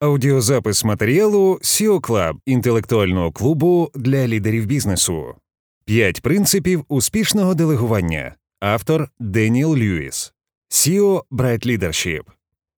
Аудіозапис матеріалу SEO Club інтелектуального клубу для лідерів бізнесу. П'ять принципів успішного делегування. Автор Деніел Льюіс. SEO Bright Leadership.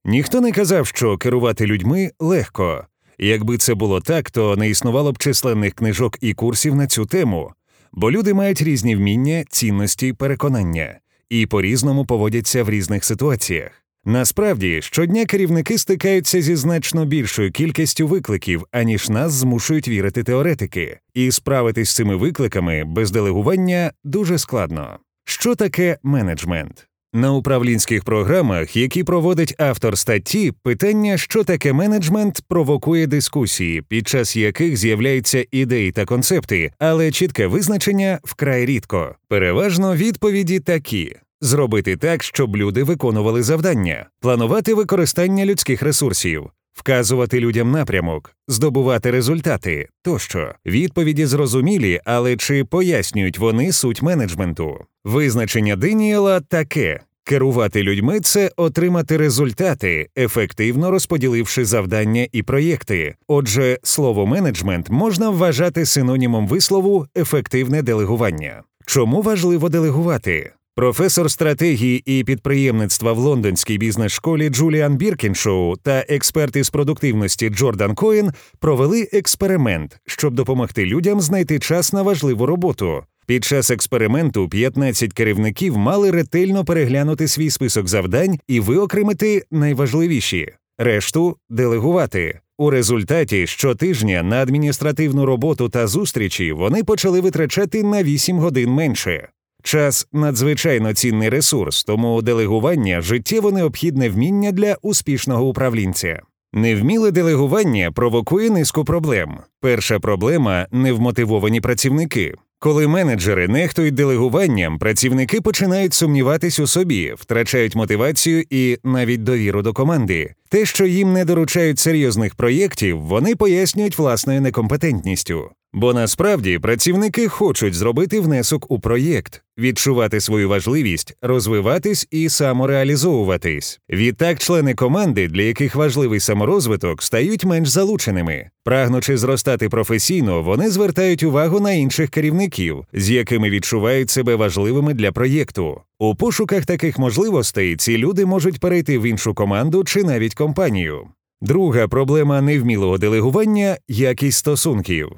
Ніхто не казав, що керувати людьми легко. Якби це було так, то не існувало б численних книжок і курсів на цю тему, бо люди мають різні вміння, цінності, переконання і по різному поводяться в різних ситуаціях. Насправді, щодня керівники стикаються зі значно більшою кількістю викликів, аніж нас змушують вірити теоретики, і справитись з цими викликами без делегування дуже складно. Що таке менеджмент? На управлінських програмах, які проводить автор статті, питання, що таке менеджмент, провокує дискусії, під час яких з'являються ідеї та концепти, але чітке визначення вкрай рідко. Переважно відповіді такі: зробити так, щоб люди виконували завдання, планувати використання людських ресурсів. Вказувати людям напрямок, здобувати результати тощо відповіді зрозумілі, але чи пояснюють вони суть менеджменту? Визначення Деніела таке: керувати людьми це отримати результати, ефективно розподіливши завдання і проєкти. Отже, слово менеджмент можна вважати синонімом вислову ефективне делегування. Чому важливо делегувати? Професор стратегії і підприємництва в лондонській бізнес-школі Джуліан Біркіншоу та експерт із продуктивності Джордан Коен провели експеримент, щоб допомогти людям знайти час на важливу роботу. Під час експерименту 15 керівників мали ретельно переглянути свій список завдань і виокремити найважливіші, решту делегувати. У результаті щотижня на адміністративну роботу та зустрічі вони почали витрачати на 8 годин менше. Час надзвичайно цінний ресурс, тому делегування життєво необхідне вміння для успішного управлінця. Невміле делегування провокує низку проблем. Перша проблема невмотивовані працівники. Коли менеджери нехтують делегуванням, працівники починають сумніватись у собі, втрачають мотивацію і навіть довіру до команди. Те, що їм не доручають серйозних проєктів, вони пояснюють власною некомпетентністю. Бо насправді працівники хочуть зробити внесок у проєкт, відчувати свою важливість, розвиватись і самореалізовуватись. Відтак, члени команди, для яких важливий саморозвиток, стають менш залученими. Прагнучи зростати професійно, вони звертають увагу на інших керівників, з якими відчувають себе важливими для проєкту. У пошуках таких можливостей ці люди можуть перейти в іншу команду чи навіть компанію. Друга проблема невмілого делегування якість стосунків.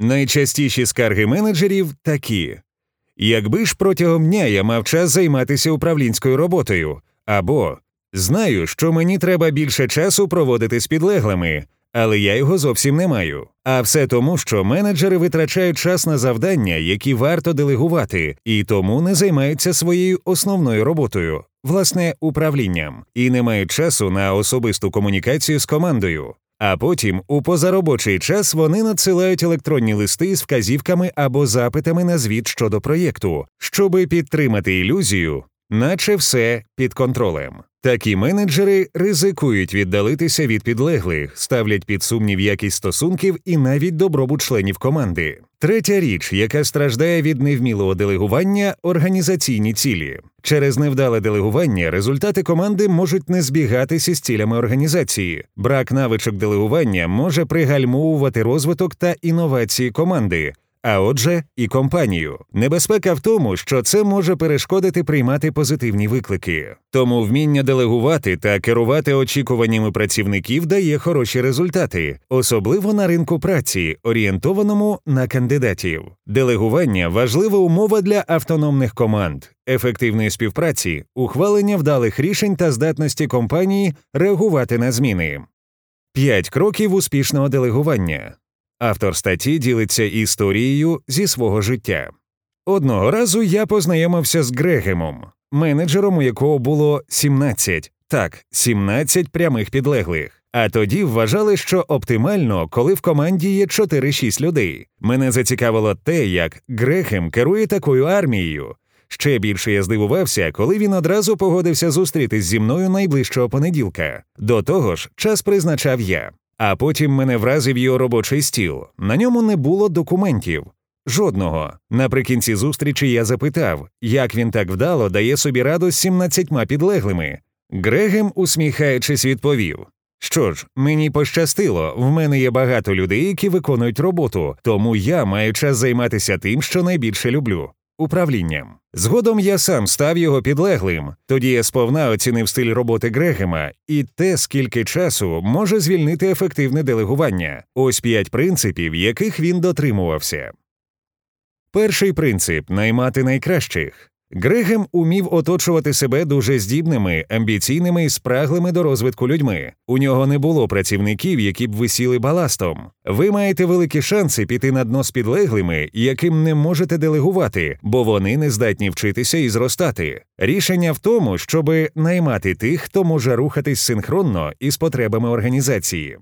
Найчастіші скарги менеджерів такі: якби ж протягом дня я мав час займатися управлінською роботою, або знаю, що мені треба більше часу проводити з підлеглими, але я його зовсім не маю. А все тому, що менеджери витрачають час на завдання, які варто делегувати, і тому не займаються своєю основною роботою, власне, управлінням, і не мають часу на особисту комунікацію з командою. А потім у позаробочий час вони надсилають електронні листи з вказівками або запитами на звіт щодо проєкту, щоби підтримати ілюзію, наче все під контролем. Такі менеджери ризикують віддалитися від підлеглих, ставлять під сумнів якість стосунків і навіть добробут членів команди. Третя річ, яка страждає від невмілого делегування організаційні цілі. Через невдале делегування результати команди можуть не збігатися з цілями організації. Брак навичок делегування може пригальмовувати розвиток та інновації команди, а отже, і компанію. Небезпека в тому, що це може перешкодити приймати позитивні виклики. Тому вміння делегувати та керувати очікуваннями працівників дає хороші результати, особливо на ринку праці, орієнтованому на кандидатів. Делегування важлива умова для автономних команд, ефективної співпраці, ухвалення вдалих рішень та здатності компанії реагувати на зміни. П'ять кроків успішного делегування. Автор статті ділиться історією зі свого життя. Одного разу я познайомився з Грегемом, менеджером, у якого було 17, так, 17 прямих підлеглих. А тоді вважали, що оптимально, коли в команді є 4-6 людей. Мене зацікавило те, як Грехем керує такою армією. Ще більше я здивувався, коли він одразу погодився зустрітись зі мною найближчого понеділка. До того ж, час призначав я. А потім мене вразив його робочий стіл. На ньому не було документів. Жодного. Наприкінці зустрічі я запитав, як він так вдало дає собі раду з 17 підлеглими. Грегем, усміхаючись, відповів: Що ж, мені пощастило, в мене є багато людей, які виконують роботу, тому я маю час займатися тим, що найбільше люблю управлінням. Згодом я сам став його підлеглим. Тоді я сповна оцінив стиль роботи Грегема і те, скільки часу може звільнити ефективне делегування. Ось п'ять принципів, яких він дотримувався. Перший принцип наймати найкращих. Грегем умів оточувати себе дуже здібними, амбіційними і спраглими до розвитку людьми. У нього не було працівників, які б висіли баластом. Ви маєте великі шанси піти на дно з підлеглими, яким не можете делегувати, бо вони не здатні вчитися і зростати. Рішення в тому, щоб наймати тих, хто може рухатись синхронно із потребами організації.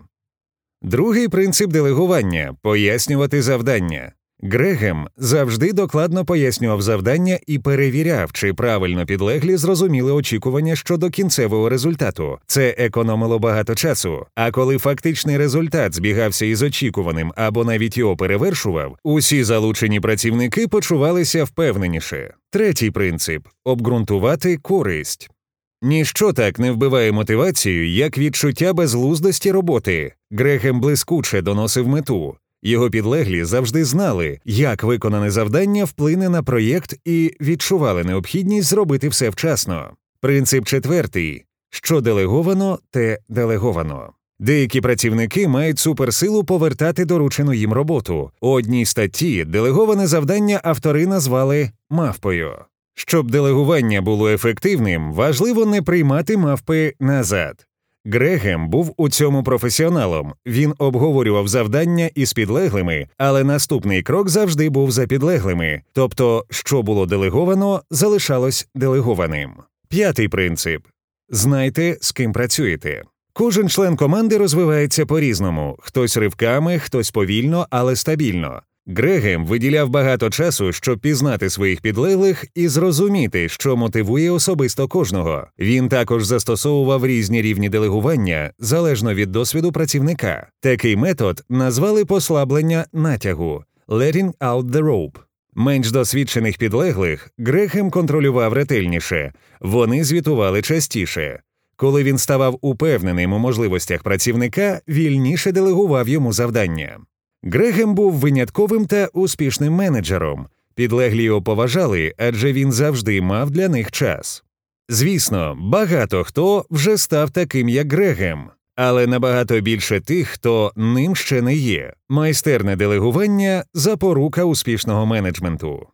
Другий принцип делегування пояснювати завдання. Грегем завжди докладно пояснював завдання і перевіряв, чи правильно підлеглі зрозуміли очікування щодо кінцевого результату. Це економило багато часу. А коли фактичний результат збігався із очікуваним або навіть його перевершував, усі залучені працівники почувалися впевненіше. Третій принцип обґрунтувати користь. Ніщо так не вбиває мотивацію, як відчуття безглуздості роботи. Грегем блискуче доносив мету. Його підлеглі завжди знали, як виконане завдання вплине на проєкт і відчували необхідність зробити все вчасно. Принцип четвертий що делеговано, те делеговано. Деякі працівники мають суперсилу повертати доручену їм роботу. У одній статті делеговане завдання автори назвали мавпою. Щоб делегування було ефективним, важливо не приймати мавпи назад. Грегем був у цьому професіоналом. Він обговорював завдання із підлеглими, але наступний крок завжди був за підлеглими. Тобто, що було делеговано, залишалось делегованим. П'ятий принцип знайте, з ким працюєте. Кожен член команди розвивається по різному: хтось ривками, хтось повільно, але стабільно. Грегем виділяв багато часу, щоб пізнати своїх підлеглих і зрозуміти, що мотивує особисто кожного. Він також застосовував різні рівні делегування залежно від досвіду працівника. Такий метод назвали послаблення натягу letting out the rope. Менш досвідчених підлеглих Грегем контролював ретельніше, вони звітували частіше. Коли він ставав упевненим у можливостях працівника, вільніше делегував йому завдання. Грегем був винятковим та успішним менеджером. Підлеглі його поважали, адже він завжди мав для них час. Звісно, багато хто вже став таким, як Грегем, але набагато більше тих, хто ним ще не є. Майстерне делегування запорука успішного менеджменту.